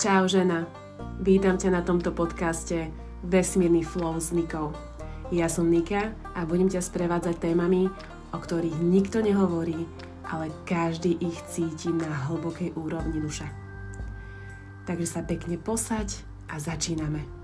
Čau žena, vítam ťa na tomto podcaste Vesmírny flow s Nikou. Ja som Nika a budem ťa sprevádzať témami, o ktorých nikto nehovorí, ale každý ich cíti na hlbokej úrovni duše. Takže sa pekne posaď a začíname.